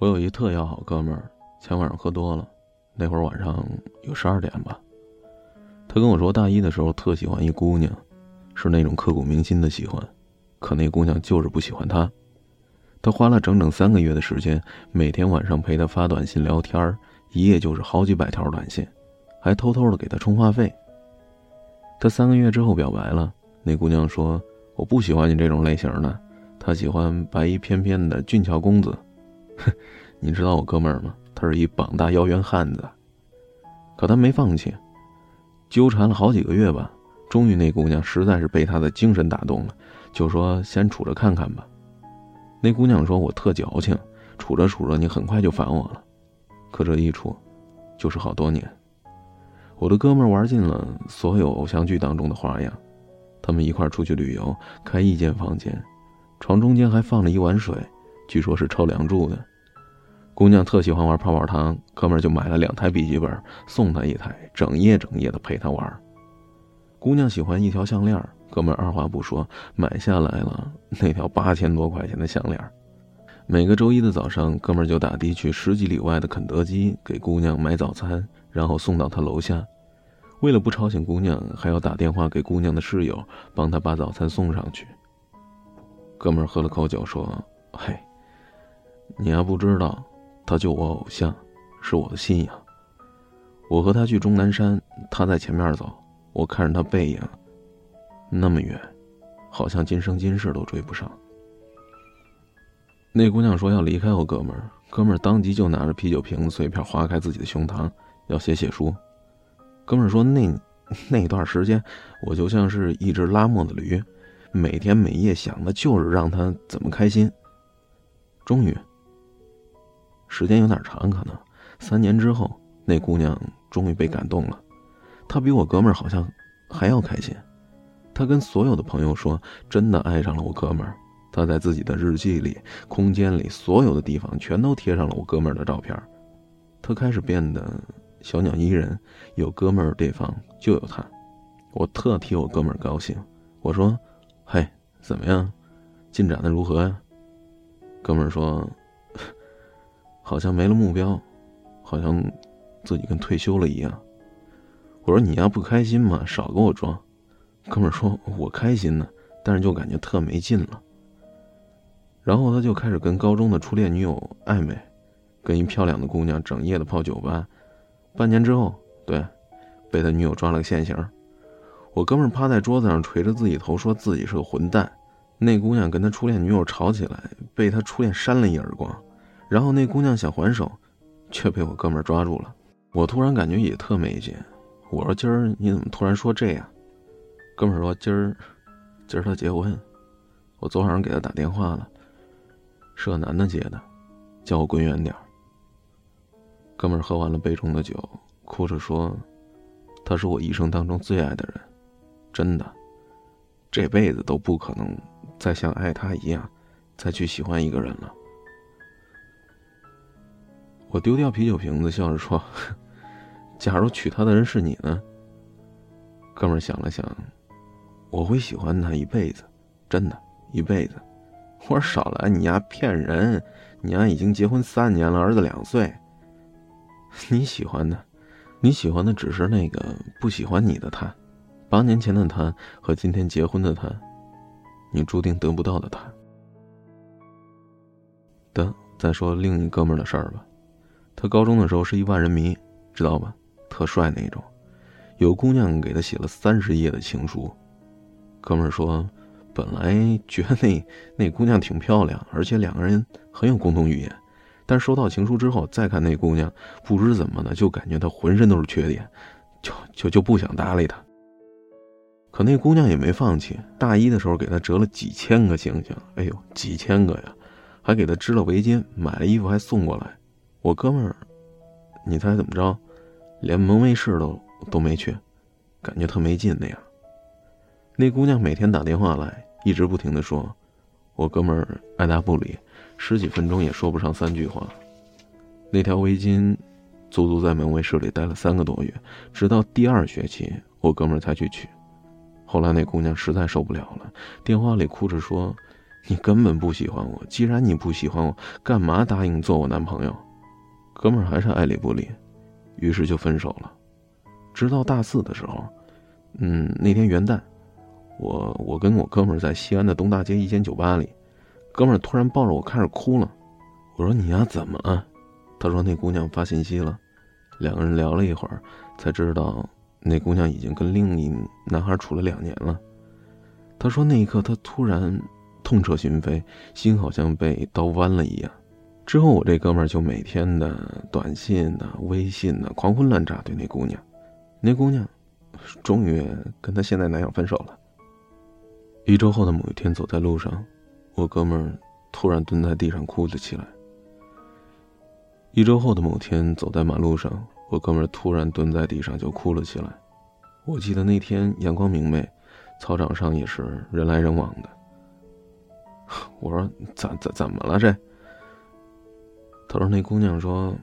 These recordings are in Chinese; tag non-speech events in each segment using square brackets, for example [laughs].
我有一特要好哥们儿，前晚上喝多了，那会儿晚上有十二点吧。他跟我说，大一的时候特喜欢一姑娘，是那种刻骨铭心的喜欢，可那姑娘就是不喜欢他。他花了整整三个月的时间，每天晚上陪她发短信聊天一夜就是好几百条短信，还偷偷的给她充话费。他三个月之后表白了，那姑娘说：“我不喜欢你这种类型的，她喜欢白衣翩翩的俊俏公子。” [laughs] 你知道我哥们儿吗？他是一膀大腰圆汉子，可他没放弃。纠缠了好几个月吧，终于那姑娘实在是被他的精神打动了，就说先处着看看吧。那姑娘说：“我特矫情，处着处着你很快就烦我了。”可这一处，就是好多年。我的哥们玩尽了所有偶像剧当中的花样，他们一块出去旅游，开一间房间，床中间还放了一碗水，据说是超梁柱的。姑娘特喜欢玩泡泡糖，哥们儿就买了两台笔记本送她一台，整夜整夜的陪她玩。姑娘喜欢一条项链，哥们儿二话不说买下来了那条八千多块钱的项链。每个周一的早上，哥们儿就打的去十几里外的肯德基给姑娘买早餐，然后送到她楼下。为了不吵醒姑娘，还要打电话给姑娘的室友，帮她把早餐送上去。哥们儿喝了口酒说：“嘿，你还不知道。”他就我偶像，是我的信仰。我和他去终南山，他在前面走，我看着他背影，那么远，好像今生今世都追不上。那姑娘说要离开我哥们儿，哥们儿当即就拿着啤酒瓶子碎片划开自己的胸膛，要写血书。哥们儿说那 [laughs] 那段时间，我就像是一只拉磨的驴，每天每夜想的就是让他怎么开心。终于。时间有点长，可能三年之后，那姑娘终于被感动了。她比我哥们儿好像还要开心。她跟所有的朋友说，真的爱上了我哥们儿。她在自己的日记里、空间里，所有的地方全都贴上了我哥们儿的照片。她开始变得小鸟依人，有哥们儿地方就有她。我特替我哥们儿高兴。我说：“嘿，怎么样？进展的如何呀？”哥们儿说。好像没了目标，好像自己跟退休了一样。我说你要不开心嘛，少给我装。哥们儿说我开心呢，但是就感觉特没劲了。然后他就开始跟高中的初恋女友暧昧，跟一漂亮的姑娘整夜的泡酒吧。半年之后，对，被他女友抓了个现行。我哥们趴在桌子上捶着自己头，说自己是个混蛋。那姑娘跟他初恋女友吵起来，被他初恋扇了一耳光。然后那姑娘想还手，却被我哥们儿抓住了。我突然感觉也特没劲。我说：“今儿你怎么突然说这样？”哥们儿说：“今儿，今儿他结婚。我昨晚上给他打电话了，是个男的接的，叫我滚远点儿。”哥们儿喝完了杯中的酒，哭着说：“他是我一生当中最爱的人，真的，这辈子都不可能再像爱他一样，再去喜欢一个人了。”我丢掉啤酒瓶子，笑着说：“ [laughs] 假如娶她的人是你呢？”哥们想了想，我会喜欢她一辈子，真的，一辈子。我说少来，你丫骗人！你丫已经结婚三年了，儿子两岁。你喜欢的，你喜欢的只是那个不喜欢你的他，八年前的他和今天结婚的他，你注定得不到的他。得，再说另一哥们的事儿吧。他高中的时候是一万人迷，知道吧？特帅那种，有姑娘给他写了三十页的情书。哥们儿说，本来觉得那那姑娘挺漂亮，而且两个人很有共同语言，但收到情书之后再看那姑娘，不知怎么的就感觉她浑身都是缺点，就就就不想搭理她。可那姑娘也没放弃，大一的时候给他折了几千个星星，哎呦，几千个呀，还给他织了围巾，买了衣服还送过来。我哥们儿，你猜怎么着？连门卫室都都没去，感觉特没劲那样。那姑娘每天打电话来，一直不停的说，我哥们儿爱答不理，十几分钟也说不上三句话。那条围巾，足足在门卫室里待了三个多月，直到第二学期，我哥们儿才去取。后来那姑娘实在受不了了，电话里哭着说：“你根本不喜欢我。既然你不喜欢我，干嘛答应做我男朋友？”哥们儿还是爱理不理，于是就分手了。直到大四的时候，嗯，那天元旦，我我跟我哥们儿在西安的东大街一间酒吧里，哥们儿突然抱着我开始哭了。我说：“你呀，怎么了？”他说：“那姑娘发信息了。”两个人聊了一会儿，才知道那姑娘已经跟另一男孩处了两年了。他说那一刻他突然痛彻心扉，心好像被刀剜了一样。之后我这哥们儿就每天的短信的、微信的狂轰滥炸对那姑娘，那姑娘终于跟她现在男友分手了。一周后的某一天，走在路上，我哥们儿突然蹲在地上哭了起来。一周后的某天，走在马路上，我哥们儿突然蹲在地上就哭了起来。我记得那天阳光明媚，操场上也是人来人往的。我说：“怎怎怎么了这？”他说：“那姑娘说，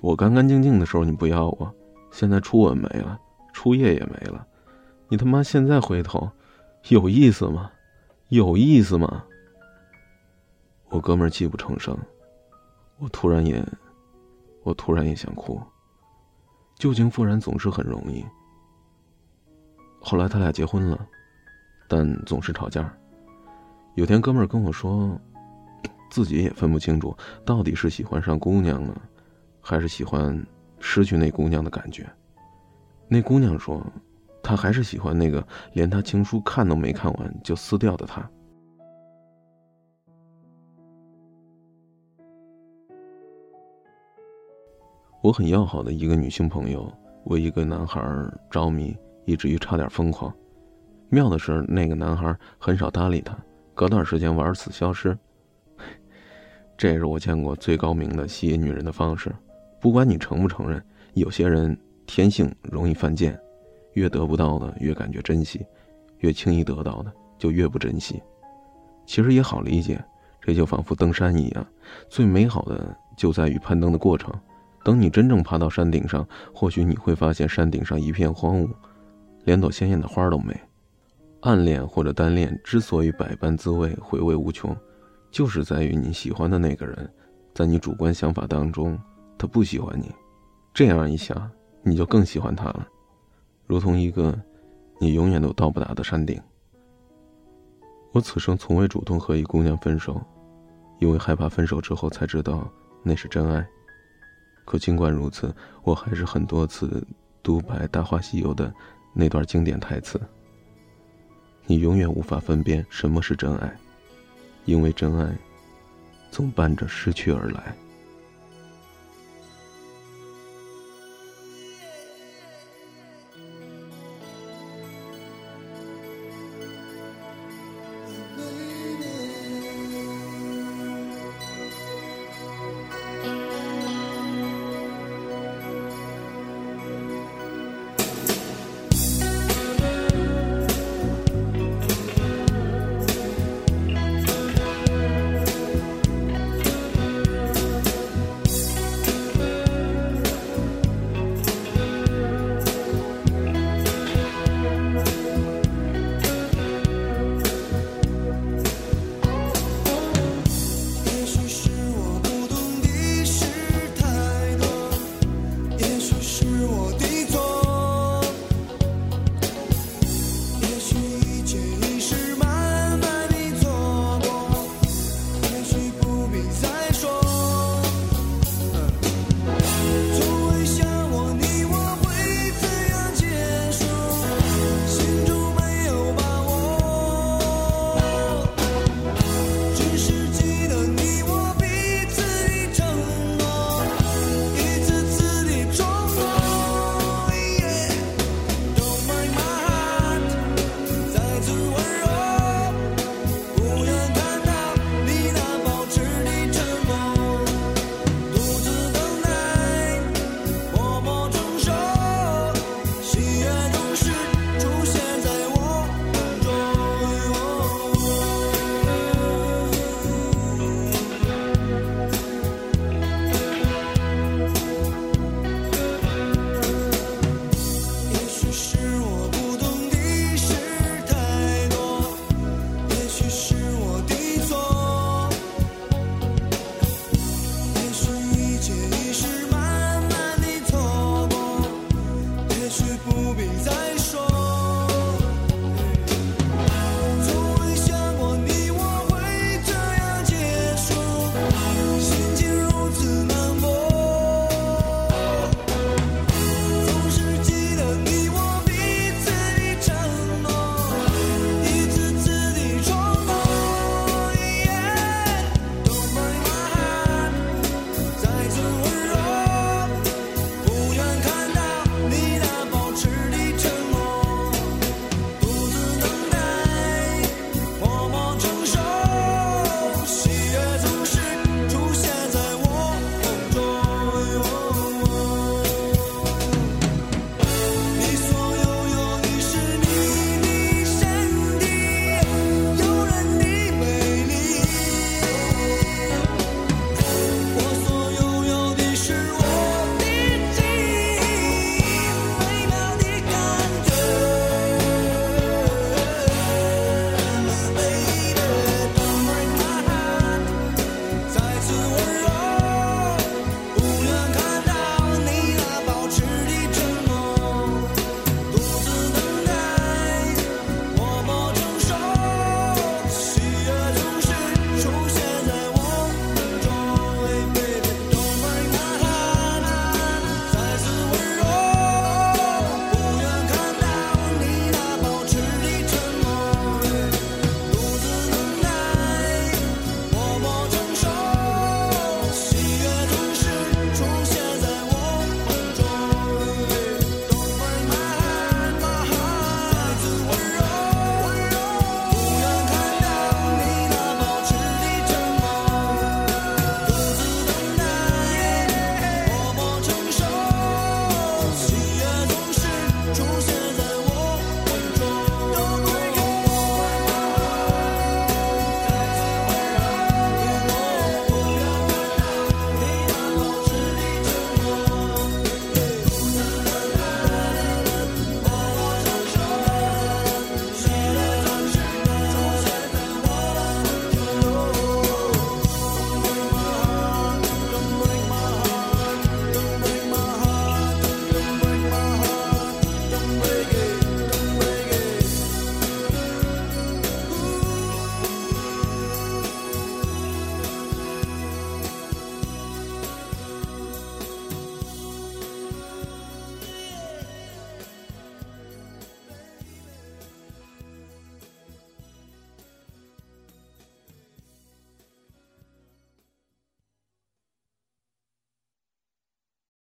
我干干净净的时候你不要我，现在初吻没了，初夜也没了，你他妈现在回头，有意思吗？有意思吗？”我哥们儿泣不成声。我突然也，我突然也想哭。旧情复燃总是很容易。后来他俩结婚了，但总是吵架。有天哥们儿跟我说，自己也分不清楚到底是喜欢上姑娘了，还是喜欢失去那姑娘的感觉。那姑娘说，她还是喜欢那个连她情书看都没看完就撕掉的他。我很要好的一个女性朋友，为一个男孩着迷，以至于差点疯狂。妙的是，那个男孩很少搭理她，隔段时间玩死消失。这也是我见过最高明的吸引女人的方式。不管你承不承认，有些人天性容易犯贱，越得不到的越感觉珍惜，越轻易得到的就越不珍惜。其实也好理解，这就仿佛登山一样，最美好的就在于攀登的过程。等你真正爬到山顶上，或许你会发现山顶上一片荒芜，连朵鲜艳的花都没。暗恋或者单恋之所以百般滋味、回味无穷，就是在于你喜欢的那个人，在你主观想法当中，他不喜欢你。这样一想，你就更喜欢他了，如同一个你永远都到不达的山顶。我此生从未主动和一姑娘分手，因为害怕分手之后才知道那是真爱。可尽管如此，我还是很多次独白《大话西游》的那段经典台词。你永远无法分辨什么是真爱，因为真爱总伴着失去而来。